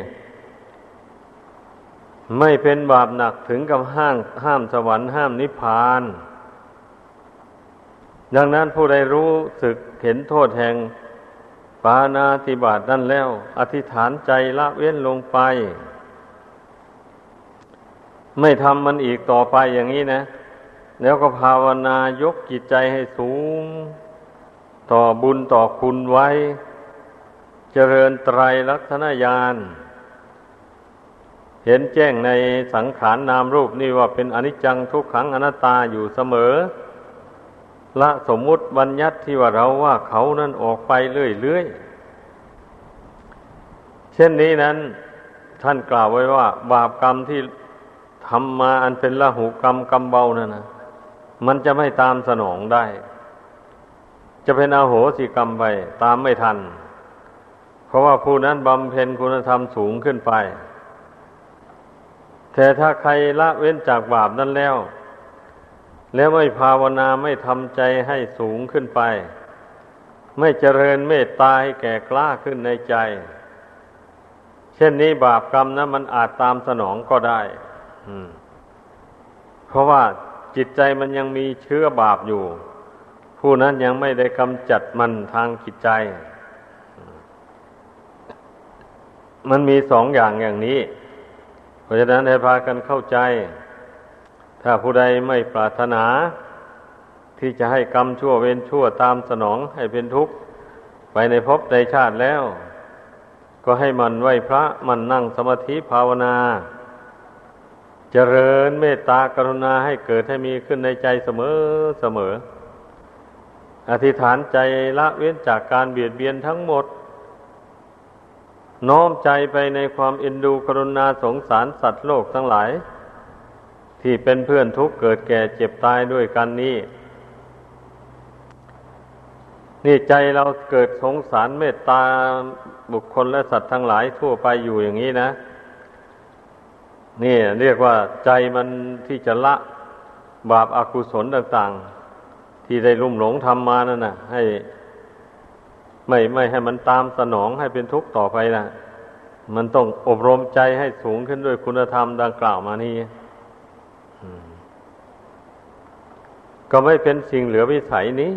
ไม่เป็นบาปหนักถึงกับห้างห้ามสวรรค์ห้ามนิพพาน ดังนั้นผู้ใดรู้สึกเห็นโทษแห่ง ปานาติบาตนั่นแล้ว อธิษฐานใจละเว้นลงไป ไม่ทำมันอีกต่อไปอย่างนี้นะ แล้วก็ภาวนายกจิตใจให้สูง ต่อบุญต่อคุณไว้ เจริญไตรลักษณญาณเห็นแจ้งในสังขารนนามรูปนี่ว่าเป็นอนิจจังทุกขังอนัตตาอยู่เสมอ ละสมมุติบัญญัติที่ว่าเราว่าเขานั้นออกไปเรื่อยๆ เช่นนี้นั้น ท่านกล่าวไว้ว่า บาปกรรมที่ทำมาอันเป็นละหูกรรมกรรมเบานั่นนะมันจะไม่ตามสนองได้ จะเป็นอาโหสิกรรมไป ตามไม่ทัน เพราะว่าผู้นั้นบำเพ็ญคุณธรรมสูงขึ้นไป แต่ถ้าใครละเว้นจากบาปนั้นแล้ว แล้วไม่ภาวนาไม่ทำใจให้สูงขึ้นไป ไม่เจริญเมตตาให้แก่กล้าขึ้นในใจ เช่นนี้บาปกรรมนะมันอาจตามสนองก็ได้เพราะว่าจิตใจมันยังมีเชื้อบาปอยู่ ผู้นั้นยังไม่ได้กำจัดมันทางจิตใจ มันมีสองอย่างอย่างนี้ เพราะฉะนั้นให้พากันเข้าใจ ถ้าผู้ใดไม่ปรารถนา ที่จะให้กรรมชั่วเวรชั่วตามสนองให้เป็นทุกข์ ไปในภพในชาติแล้ว ก็ให้มันไหวพระมันนั่งสมาธิภาวนาเจริญเมตตากรุณาให้เกิดให้มีขึ้นในใจเสมอเสมอ อธิษฐานใจละเว้นจากการเบียดเบียนทั้งหมด น้อมใจไปในความเอ็นดูกรุณาสงสารสัตว์โลกทั้งหลาย ที่เป็นเพื่อนทุกข์เกิดแก่เจ็บตายด้วยกันนี้ นี่ใจเราเกิดสงสารเมตตาบุคคลและสัตว์ทั้งหลายทั่วไปอยู่อย่างนี้นะนี่เรียกว่าใจมันที่จะละบาปอากุศลต่างๆ ที่ได้ลุ่มหลงทำมานั่นนะให้ไม่ไม่ให้มันตามสนองให้เป็นทุกข์ต่อไปนะมันต้องอบรมใจให้สูงขึ้นด้วยคุณธรรมดังกล่าวมานี้ ก็ไม่เป็นสิ่งเหลือวิสัยนี้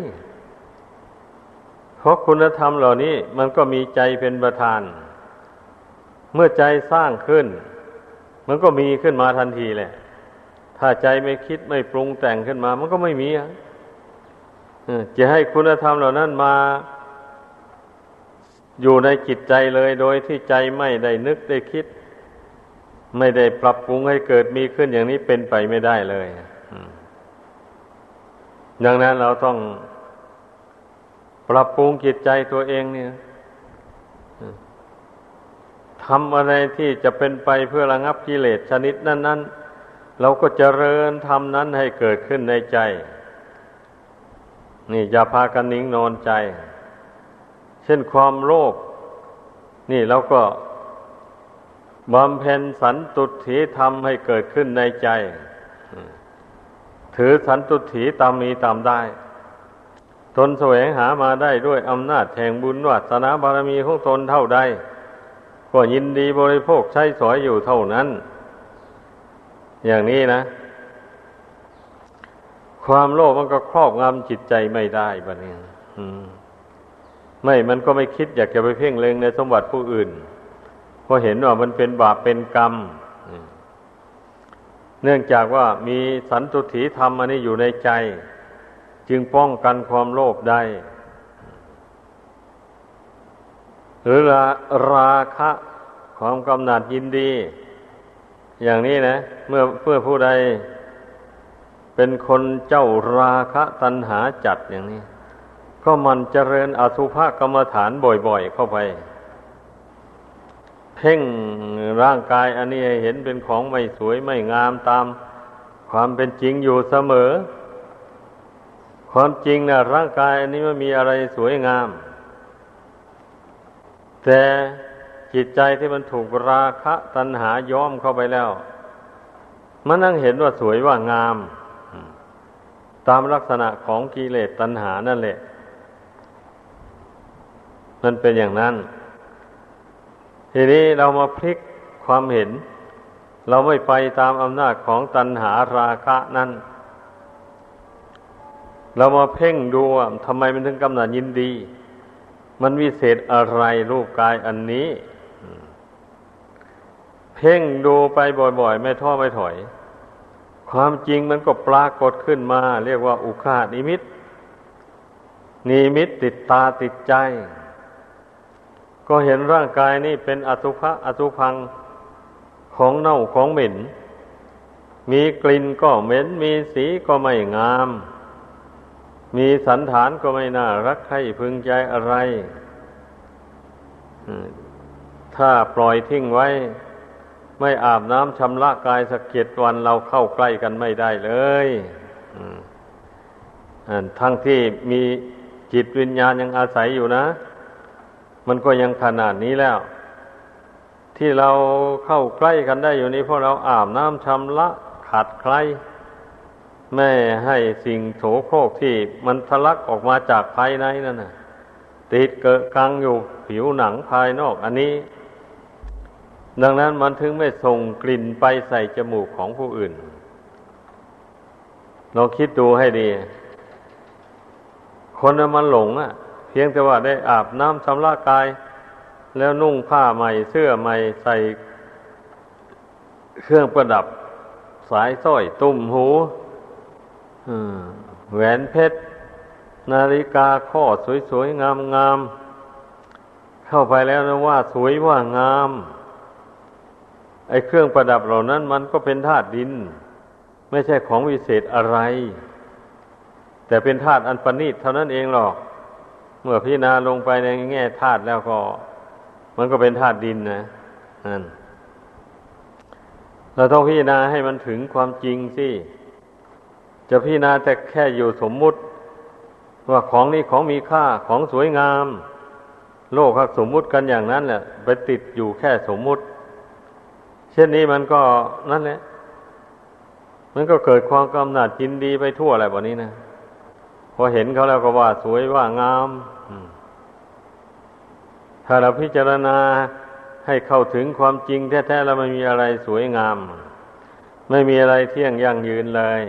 เพราะคุณธรรมเหล่านี้มันก็มีใจเป็นประธาน เมื่อใจสร้างขึ้น มันก็มีขึ้นมาทันทีแหละ ถ้าใจไม่คิดไม่ปรุงแต่งขึ้นมา มันก็ไม่มีอะจะให้คุณธรรมเหล่านั้นมาอยู่ในจิตใจเลยโดยที่ใจไม่ได้นึกได้คิด ไม่ได้ปรับปรุงให้เกิดมีขึ้นอย่างนี้เป็นไปไม่ได้เลย ดังนั้นเราต้องปรับปรุงจิตใจตัวเองเนี่ยทำอะไรที่จะเป็นไปเพื่อระงับกิเลสชนิดนั้น ๆ เราก็เจริญทำนั้นให้เกิดขึ้นในใจ นี่อย่าพากันนิ่งนอนใจ เช่นความโลภนี่เราก็บำเพ็ญสันตุถีธรรมให้เกิดขึ้นในใจ ถือสันตุถีตามมีตามได้ ตนแสวงหามาได้ด้วยอำนาจแห่งบุญวัสนาบารมีของตนเท่าใดก็ยินดีบริโภคใช้สอยอยู่เท่านั้น อย่างนี้นะ ความโลภมันก็ครอบงำจิตใจไม่ได้บะเนี่ยไม่ มันก็ไม่คิดอยากจะไปเพ่งเล็งในสมบัติผู้อื่นเพราะเห็นว่ามันเป็นบาปเป็นกรรมเเนื่องจากว่ามีสันตุถีธรรมอันนี้อยู่ในใจ จึงป้องกันความโลภได้ หรือราราคะความกำหนัดยินดี อย่างนี้นะ เมื่อเพื่อผู้ใด เป็นคนเจ้าราคะตัณหาจัดอย่างนี้ ก็มันเจริญอสุภกรรมฐานบ่อย ๆ เข้าไป พ่งร่างกายอันนี้เห็นเป็นของไม่สวยไม่งามตามความเป็นจริงอยู่เสมอ ความจริงนะร่างกายอันนี้ไม่มีอะไรสวยงาม แต่จิตใจที่มันถูกราคะตัณหาย้อมเข้าไปแล้ว มันนั่งเห็นว่าสวยว่างาม ตามลักษณะของกิเลสตัณหานั่นแหละ มันเป็นอย่างนั้น ทีนี้เรามาพลิกความเห็น เราไม่ไปตามอำนาจของตัณหาราคะนั้นเรามาเพ่งดูว่าทำไมมันถึงกำหนัดยินดี มันวิเศษอะไรรูปกายอันนี้ เพ่งดูไปบ่อยๆ ไม่ท้อไม่ถอย ความจริงมันก็ปรากฏขึ้นมา เรียกว่าอุคานิมิตนิมิตติดตาติดใจ ก็เห็นร่างกายนี่เป็นอสุภะอสุพังของเน่าของเหม็น มีกลิ่นก็เหม็น มีสีก็ไม่งาม มีสันฐานก็ไม่น่ารักใครพึงใจอะไร ถ้าปล่อยทิ้งไว้ ไม่อาบน้ำชำระกายสักเจ็ดวันเราเข้าใกล้กันไม่ได้เลยทั้งที่มีจิตวิญญาณยังอาศัยอยู่นะ มันก็ยังขนาดนี้แล้ว ที่เราเข้าใกล้กันได้อยู่นี้เพราะเราอาบน้ำชำระขัดใครไม่ให้สิ่งโสโครกที่มันทะลักออกมาจากภายในนั่นนะติดเกิดกังอยู่ผิวหนังภายนอก อันนี้ ดังนั้นมันถึงไม่ส่งกลิ่นไปใส่จมูกของผู้อื่นเราคิดดูให้ดี คนมันหลงอะ เพียงแต่ว่าได้อาบน้ำชำระกาย แล้วนุ่งผ้าใหม่เสื้อใหม่ใส่เครื่องประดับ สายสร้อยตุ้มหูแหวนเพชร นาฬิกาข้อสวยๆ งามๆ เข้าไปแล้วนะว่าสวยว่างาม ไอ้เครื่องประดับเหล่านั้นมันก็เป็นธาตุดิน ไม่ใช่ของวิเศษอะไร แต่เป็นธาตุอันประณีตเท่านั้นเองหรอก เมื่อพิจารณาลงไปในแง่ธาตุแล้วก็ มันก็เป็นธาตุดินนะนั่นเราต้องพิจารณาให้มันถึงความจริงสิจะพิจารณาแต่แค่อยู่สมมุติ ว่าของนี้ของมีค่าของสวยงาม โลกครับสมมุติกันอย่างนั้นแหละไปติดอยู่แค่สมมุติ เช่นนี้มันก็นั่นแหละมันก็เกิดความกำหนัดจินดีไปทั่วอะไรแบบนี้นะ อเห็นเขาแล้วก็ว่าสวยว่างาม ถ้าเราพิจารณาให้เข้าถึงความจริงแท้ๆแล้วไม่มีอะไรสวยงาม ไม่มีอะไรเที่ยงยั่งยืนเลย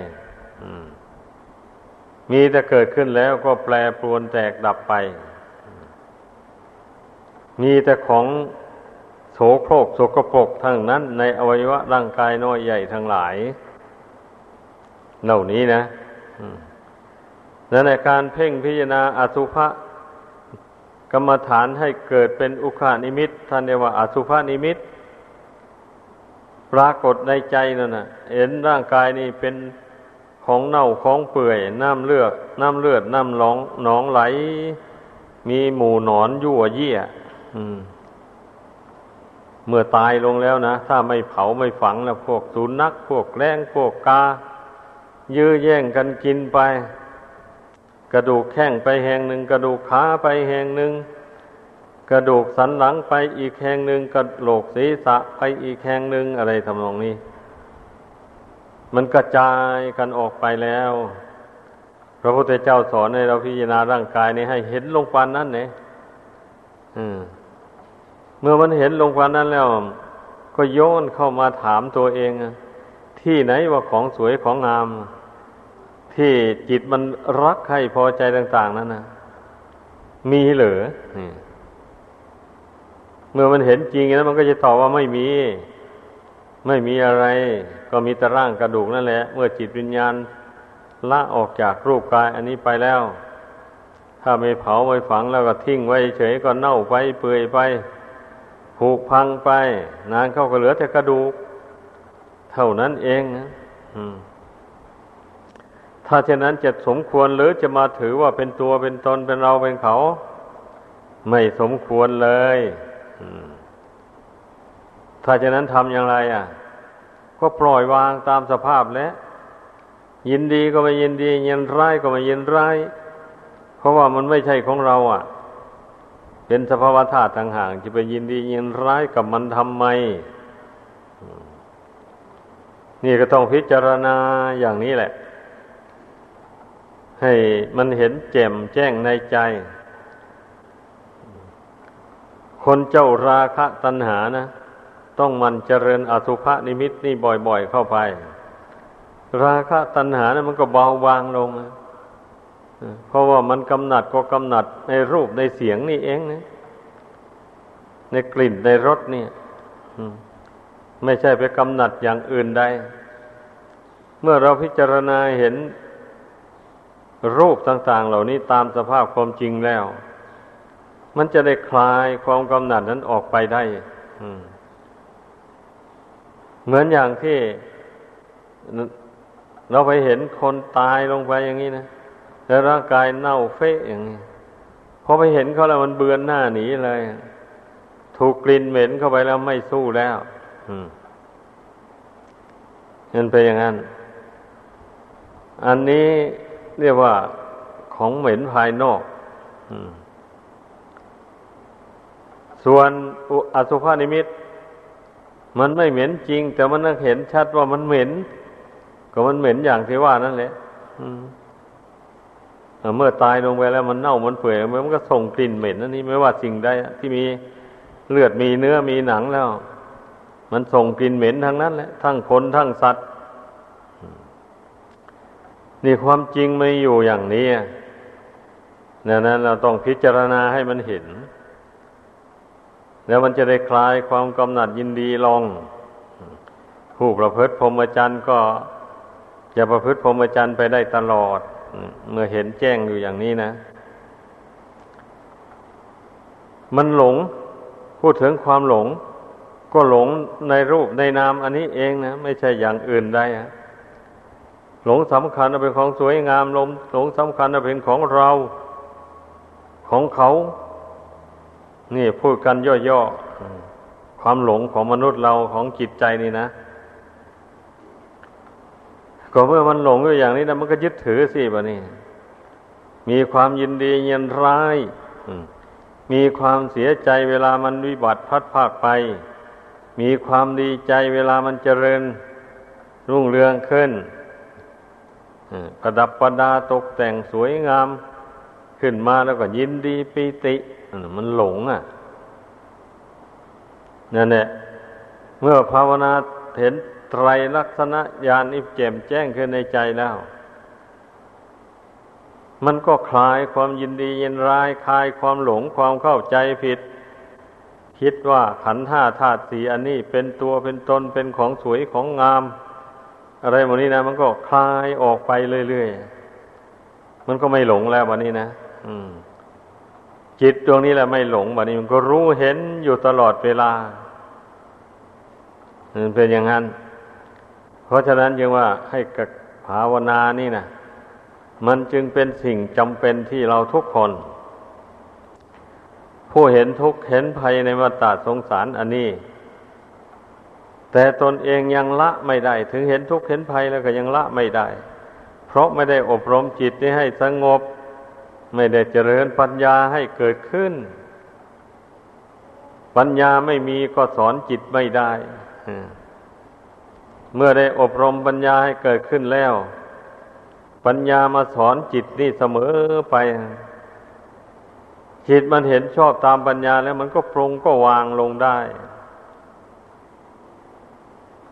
มีแต่เกิดขึ้นแล้วก็แปรปรวนแตกดับไป มีแต่ของโสโครกโสกปรกทั้งนั้นในอวัยวะร่างกายน้อยใหญ่ทั้งหลาย เหล่านี้นะ นั่นในการเพ่งพิจารณาอสุภะกรรมฐานให้เกิดเป็นอุคานิมิตท่านเรียกว่าอสุภานิมิต ปรากฏในใจนั่นนะเห็นร่างกายนี่เป็นของเน่าของเปื่อย น้ำเลือดน้ำเลือดน้ำหลองหนองไหล มีหมู่หนอนยั่วเยี่ยมเมื่อตายลงแล้วนะ ถ้าไม่เผาไม่ฝังนะพวกสุนัขพวกแรงพวกกา ยื้อแย่งกันกินไป กระดูกแข้งไปแห่งหนึ่ง กระดูกขาไปแห่งหนึ่ง กระดูกสันหลังไปอีกแห่งหนึ่ง กระโหลกศีรษะไปอีกแห่งหนึ่งอะไรทำนองนี้ มันกระจายกันออกไปแล้ว พระพุทธเจ้าสอนให้เราพิจารณาร่างกายนี้ให้เห็นลงปานนั้นเนี่ยเมื่อมันเห็นลงปานนั้นแล้ว ก็โยนเข้ามาถามตัวเอง ที่ไหนว่าของสวยของงาม ที่จิตมันรักให้พอใจต่าง ๆ นั้นนะมีเหรือเมื่อมันเห็นจริงแล้วมันก็จะตอบว่าไม่มี ไม่มีอะไร ก็มีแต่ร่างกระดูกนั่นแหละ เมื่อจิตวิญญาณละออกจากรูปกายอันนี้ไปแล้ว ถ้าไม่เผาไม่ฝังแล้วก็ทิ้งไว้เฉยก็เน่าไปเปื่อยไปผุพังไป นานเข้าก็เหลือแต่กระดูก เท่านั้นเองนะอืม ถ้าเช่นนั้นจะสมควรหรือจะมาถือว่าเป็นตัวเป็นตนเป็นเราเป็นเขา ไม่สมควรเลยถ้าเช่นนั้นทำอย่างไร อะ ก็ปล่อยวางตามสภาพแล้ว ยินดีก็ไม่ยินดี ยินร้ายก็ไม่ยินร้ายเพราะว่ามันไม่ใช่ของเรา อะ เป็นสภาวะธาตุต่างหากจะไปยินดียินร้ายกับมันทำไมนี่ก็ต้องพิจารณาอย่างนี้แหละ ให้มันเห็นแจ่มแจ้งในใจ คนเจ้าราคะตัณหานะ ต้องมันเจริญอสุภนิมิตนี่บ่อยๆเข้าไป ราคะตัณหานะมันก็เบาบางลงเพราะว่ามันกำหนัดก็กำหนัดในรูปในเสียงนี่เองนะในกลิ่นในรสนี่ไม่ใช่ไปกำหนัดอย่างอื่นใดเมื่อเราพิจารณาเห็น รูปต่างๆ เหล่านี้ตามสภาพความจริงแล้ว มันจะได้คลายความกำหนัดนั้นออกไปได้เหมือนอย่างที่ เราไปเห็นคนตายลงไปอย่างนี้นะแล้วร่างกายเน่าเฟะอย่างนี้พอไปเห็นเขาแล้วมันเบือนหน้าหนีเลยถูกกลิ่นเหม็นเข้าไปแล้วไม่สู้แล้วมันเป็นอย่างนั้น อันนี้ เรียกว่าของเหม็นภายนอกส่วนอสุภานิมิต มันไม่เหม็นจริง แต่มันเห็นชัดว่ามันเหม็น ก็มันเหม็นอย่างที่ว่านั่นแหละเมื่อตายลงไปแล้วมันเน่ามันเปื่อยมันก็ส่งกลิ่นเหม็นนั่นนี่ไม่ว่าสิ่งใดที่มีเลือดมีเนื้อมีหนังแล้ว มันส่งกลิ่นเหม็นทั้งนั้นแหละทั้งคนทั้งสัตว์ นี่ความจริงไม่อยู่อย่างนี้ดังนั้นเราต้องพิจารณาให้มันเห็น แล้วมันจะได้คลายความกำหนัดยินดีลง ผู้ประพฤติพรหมจรรย์ก็จะประพฤติพรหมจรรย์ไปได้ตลอด เมื่อเห็นแจ้งอยู่อย่างนี้นะ มันหลง พูดถึงความหลง ก็หลงในรูปในนามอันนี้เองนะ ไม่ใช่อย่างอื่นได้อะ หลงสำคัญเป็นของสวยงามลมหลงสำคัญเป็นของเราของเขา นี่พูดกันย่อๆความหลงของมนุษย์เราของจิตใจนี่นะ ก็เมื่อมันหลงอยู่อย่างนี้นะมันก็ยึดถือสิบะนี่มีความยินดียินร้ายมีความเสียใจเวลามันวิบัติพัดภาคไป มีความดีใจเวลามันเจริญ รุ่งเรืองขึ้น ประดับประดาตกแต่งสวยงาม ขึ้นมาแล้วก็ยินดีปีติมันหลงอะนั่นแหละเมื่อภาวนาเห็นไตรลักษณะญาณอิแจ่มแจ้งขึ้นในใจแล้ว มันก็คลายความยินดียินร้ายคลายความหลงความเข้าใจผิด คิดว่าขันธ์ห้าธาตุสีอันนี้เป็นตัวเป็นตนเป็นของสวยของงาม อะไรหมดนี้นะมันก็คลายออกไปเรื่อยๆมันก็ไม่หลงแล้ววันนี้นะอืม จิตดวงนี้แหละไม่หลงวันนี้มันก็รู้เห็นอยู่ตลอดเวลามันเป็นอย่างนั้น เพราะฉะนั้นจึงว่าให้กับภาวนานี่นะมันจึงเป็นสิ่งจำเป็นที่เราทุกคน ผู้เห็นทุกข์เห็นภัยในวัฏสงสารอันนี้ แต่ตนเองยังละไม่ได้ ถึงเห็นทุกข์เห็นภัยแล้วก็ยังละไม่ได้ เพราะไม่ได้อบรมจิตนี้ให้สงบ ไม่ได้เจริญปัญญาให้เกิดขึ้น ปัญญาไม่มีก็สอนจิตไม่ได้ เมื่อได้อบรมปัญญาให้เกิดขึ้นแล้ว ปัญญามาสอนจิตนี่เสมอไป จิตมันเห็นชอบตามปัญญาแล้วมันก็ปรงก็วางลงได้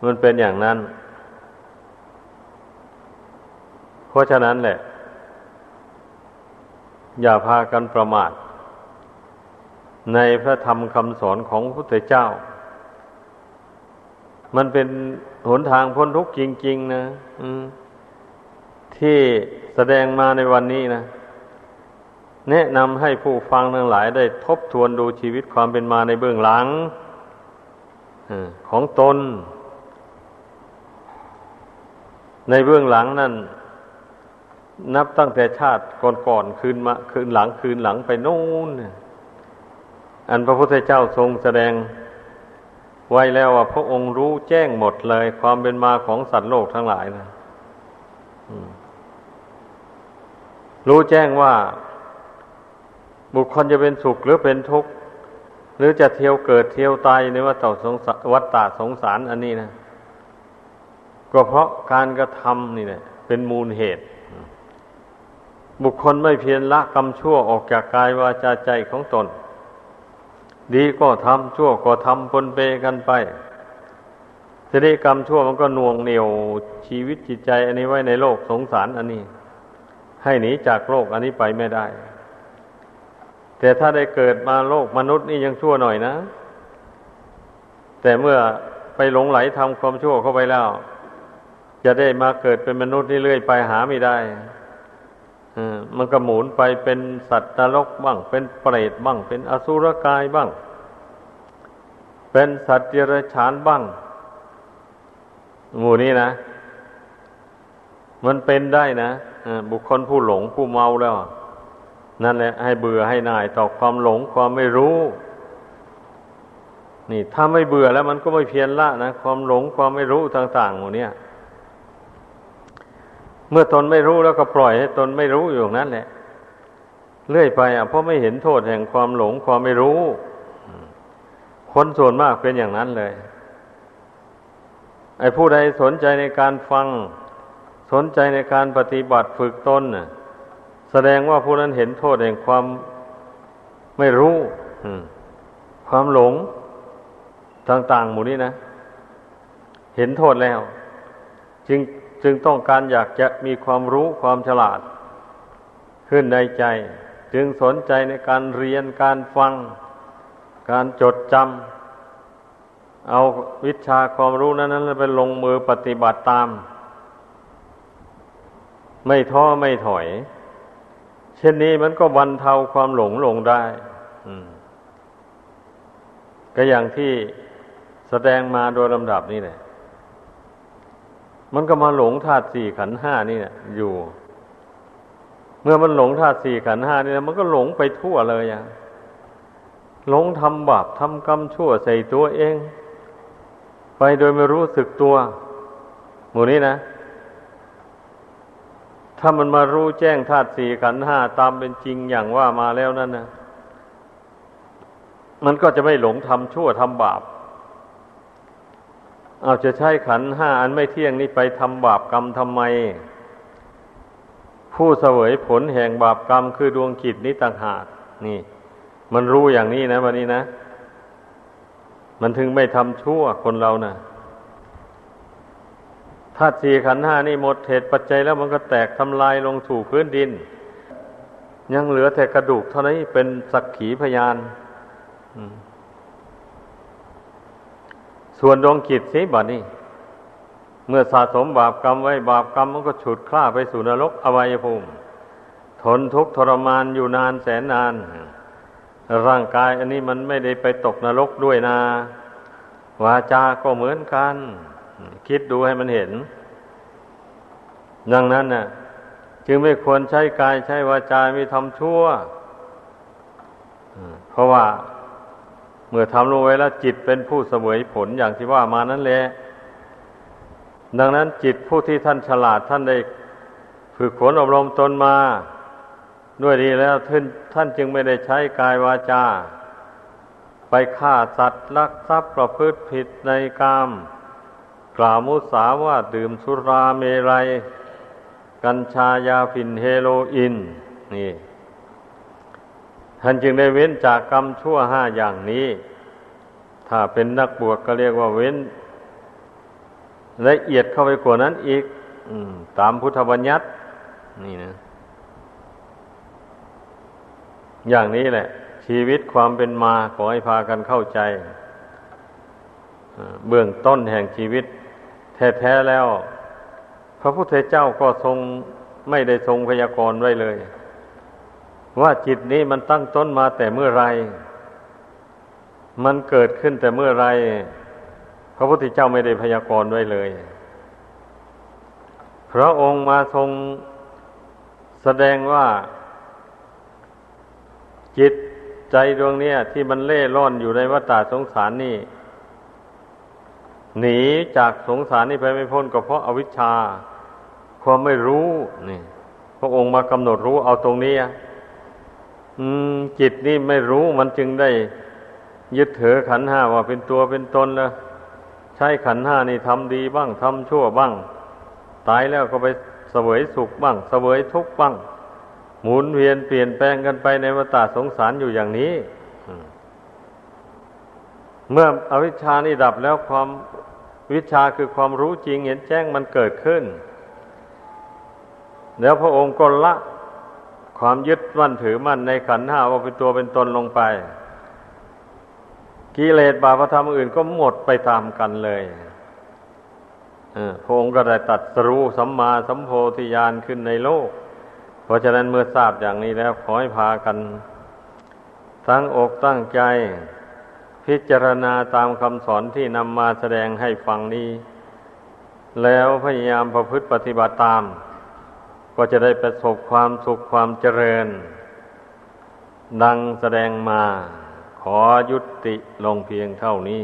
มันเป็นอย่างนั้น เพราะฉะนั้นแหละ อย่าพากันประมาท ในพระธรรมคำสอนของพระพุทธเจ้า มันเป็นหนทางพ้นทุกข์จริง ๆ นะที่แสดงมาในวันนี้นะแนะนำให้ผู้ฟังทั้งหลายได้ทบทวนดูชีวิตความเป็นมาในเบื้องหลังของตน ในเบื้องหลังนั่น นับตั้งแต่ชาติก่อนๆคืนมาคืนหลังคืนหลังไปโน่นอันพระพุทธเจ้าทรงแสดงไว้แล้วว่าพระองค์รู้แจ้งหมดเลย ความเป็นมาของสัตว์โลกทั้งหลายนะรู้แจ้งว่าบุคคลจะเป็นสุขหรือเป็นทุกข์ หรือจะเที่ยวเกิดเที่ยวตายในวัฏสงสารวัฏฏสงสารอันนี้นะ ก็เพราะการกระทำนี่แหละเป็นมูลเหตุ บุคคลไม่เพียรละกรรมชั่วออกจากกายวาจาใจของตน ดีก็ทำชั่วก็ทำปนเปกันไปทีนี้กรรมชั่วมันก็น่วงเหนียวชีวิตจิตใจ อันนี้ไว้ในโลกสงสารอันนี้ ให้หนีจากโลกอันนี้ไปไม่ได้ แต่ถ้าได้เกิดมาโลกมนุษย์นี่ยังชั่วหน่อยนะ แต่เมื่อไปหลงไหลทำความชั่วเข้าไปแล้ว จะได้มาเกิดเป็นมนุษย์นี่เรื่อยไปหาไม่ได้มันก็หมุนไปเป็นสัตว์นรกบ้าง เป็นเปรตบ้าง เป็นอสุรกายบ้าง เป็นสัตว์เดรัจฉานบ้าง หมู่นี้นะ มันเป็นได้นะบุคคลผู้หลงผู้เมาแล้ว นั่นแหละให้เบื่อให้นายต่อความหลงความไม่รู้ นี่ถ้าไม่เบื่อแล้วมันก็ไม่เพียรละนะ ความหลงความไม่รู้ต่างๆหมู่นี้ เมื่อตนไม่รู้แล้วก็ปล่อยให้ตนไม่รู้อยู่นั้นแหละเรื่อยไปอะเพราะไม่เห็นโทษแห่งความหลงความไม่รู้ คนส่วนมากเป็นอย่างนั้นเลย ไอ้ผู้ใดสนใจในการฟัง สนใจในการปฏิบัติฝึกตนน่ะ แสดงว่าผู้นั้นเห็นโทษแห่งความไม่รู้ความหลงต่าง ๆ หมู่นี้นะ เห็นโทษแล้ว จึง จึงต้องการอยากจะมีความรู้ความฉลาด ขึ้นในใจ จึงสนใจในการเรียนการฟัง การจดจำเอาวิชาความรู้นั้นนั้นไปลงมือปฏิบัติตาม ไม่ท้อไม่ถอย เช่นนี้มันก็บรรเทาความหลงลงได้ก็อย่างที่แสดงมาโดยลำดับนี่แหละ มันก็มาหลงธาตุสี่ขันห้านี่ยอยู่ เมื่อมันหลงธาตุสี่ขันห้านี่มันก็หลงไปทั่วเลยอะหลงทำบาปทำกรรมชั่วใส่ตัวเอง ไปโดยไม่รู้สึกตัว หมู่นี้นะ ถ้ามันมารู้แจ้งธาตุสี่ขันห้าตามเป็นจริงอย่างว่ามาแล้วนั่นนะมันก็จะไม่หลงทำชั่วทำบาป เอาจะใช้ขันห้าอันไม่เที่ยงนี้ไปทำบาปกรรมทำไม ผู้เสวยผลแห่งบาปกรรมคือดวงจิตนี้ต่างหากนี่ มันรู้อย่างนี้นะวันนี้นะ มันถึงไม่ทำชั่วคนเรานะถ้าสี่ขันห้านี่หมดเหตุปัจจัยแล้วมันก็แตกทำลายลงสู่พื้นดิน ยังเหลือแต่กระดูกเท่านี้เป็นสักขีพยานอืม ส่วนดวงจิตสิบัดนี้ เมื่อสะสมบาปกรรมไว้บาปกรรมมันก็ฉุดคล้าไปสู่นรกอวัยภูมิ ทนทุกข์ทรมานอยู่นานแสนนาน ร่างกายอันนี้มันไม่ได้ไปตกนรกด้วยนะ วาจาก็เหมือนกัน คิดดูให้มันเห็น ดังนั้นน่ะ จึงไม่ควรใช้กายใช้วาจามีทำชั่วเพราะว่า เมื่อทำลงไว้แล้วจิตเป็นผู้เสวยผลอย่างที่ว่ามานั่นแหละดังนั้นจิตผู้ที่ท่านฉลาดท่านได้ฝึกฝนอบรมตนมา ด้วยดีแล้วท่านท่านจึงไม่ได้ใช้กายวาจา ไปฆ่าสัตว์ลักทรัพย์ประพฤติผิดในกาม กล่าวมุสาว่าดื่มสุราเมรัย กัญชายาฝิ่นเฮโรอีนนี่ ท่านจึงได้เว้นจากกรรมชั่วห้าอย่างนี้ ถ้าเป็นนักบวชก็เรียกว่าเว้น ละเอียดเข้าไปกว่านั้นอีกอตามพุทธบัญญัติ นี่นะ อย่างนี้แหละ ชีวิตความเป็นมาขอให้พากันเข้าใจ เบื้องต้นแห่งชีวิต แท้ๆแล้ว พระพุทธเจ้าก็ทรงไม่ได้ทรงพยากรณ์ไว้เลย ว่าจิตนี้มันตั้งต้นมาแต่เมื่อไร มันเกิดขึ้นแต่เมื่อไร พระพุทธเจ้าไม่ได้พยากรณ์ไว้เลย พระองค์มาทรงแสดงว่า จิตใจดวงนี้ที่มันเล่ร่อนอยู่ในวัฏสงสารนี่ หนีจากสงสารนี่ไปไม่พ้นก็เพราะอาวิชชา ความไม่รู้นี่ พระองค์มากำหนดรู้เอาตรงนี้อืม จิตนี่ไม่รู้มันจึงได้ ยึดถือขันห้าว่าเป็นตัวเป็นตนแล้วช้ขันห้านี่ทำดีบ้างทำชั่วบ้าง ตายแล้วก็ไปเสวยสุขบ้าง เสวยทุกข์บ้าง หมุนเวียนเปลี่ยนแปลงกันไปในวัฏสงสารอยู่อย่างนี้เมื่ออวิชชานี่ดับแล้วความวิชาคือความรู้จริงเห็นแจ้งมันเกิดขึ้น แล้วพระองค์ก็ละ ความยึดมั่นถือมั่นในขันห้าว่าเป็นตัวเป็นตนลงไปกิเลสบาปธรรมอื่นก็หมดไปตามกันเลยพระองค์ก็ได้ตัดสรู้สัมมาสัมโพธิญาณขึ้นในโลก เพราะฉะนั้นเมื่อทราบอย่างนี้แล้วขอให้พากันทั้งอกตั้งใจ พิจารณาตามคำสอนที่นำมาแสดงให้ฟังนี้ แล้วพยายามประพฤติปฏิบัติตาม ก็จะได้ประสบความสุขความเจริญ ดังแสดงมาขอยุติลงเพียงเท่านี้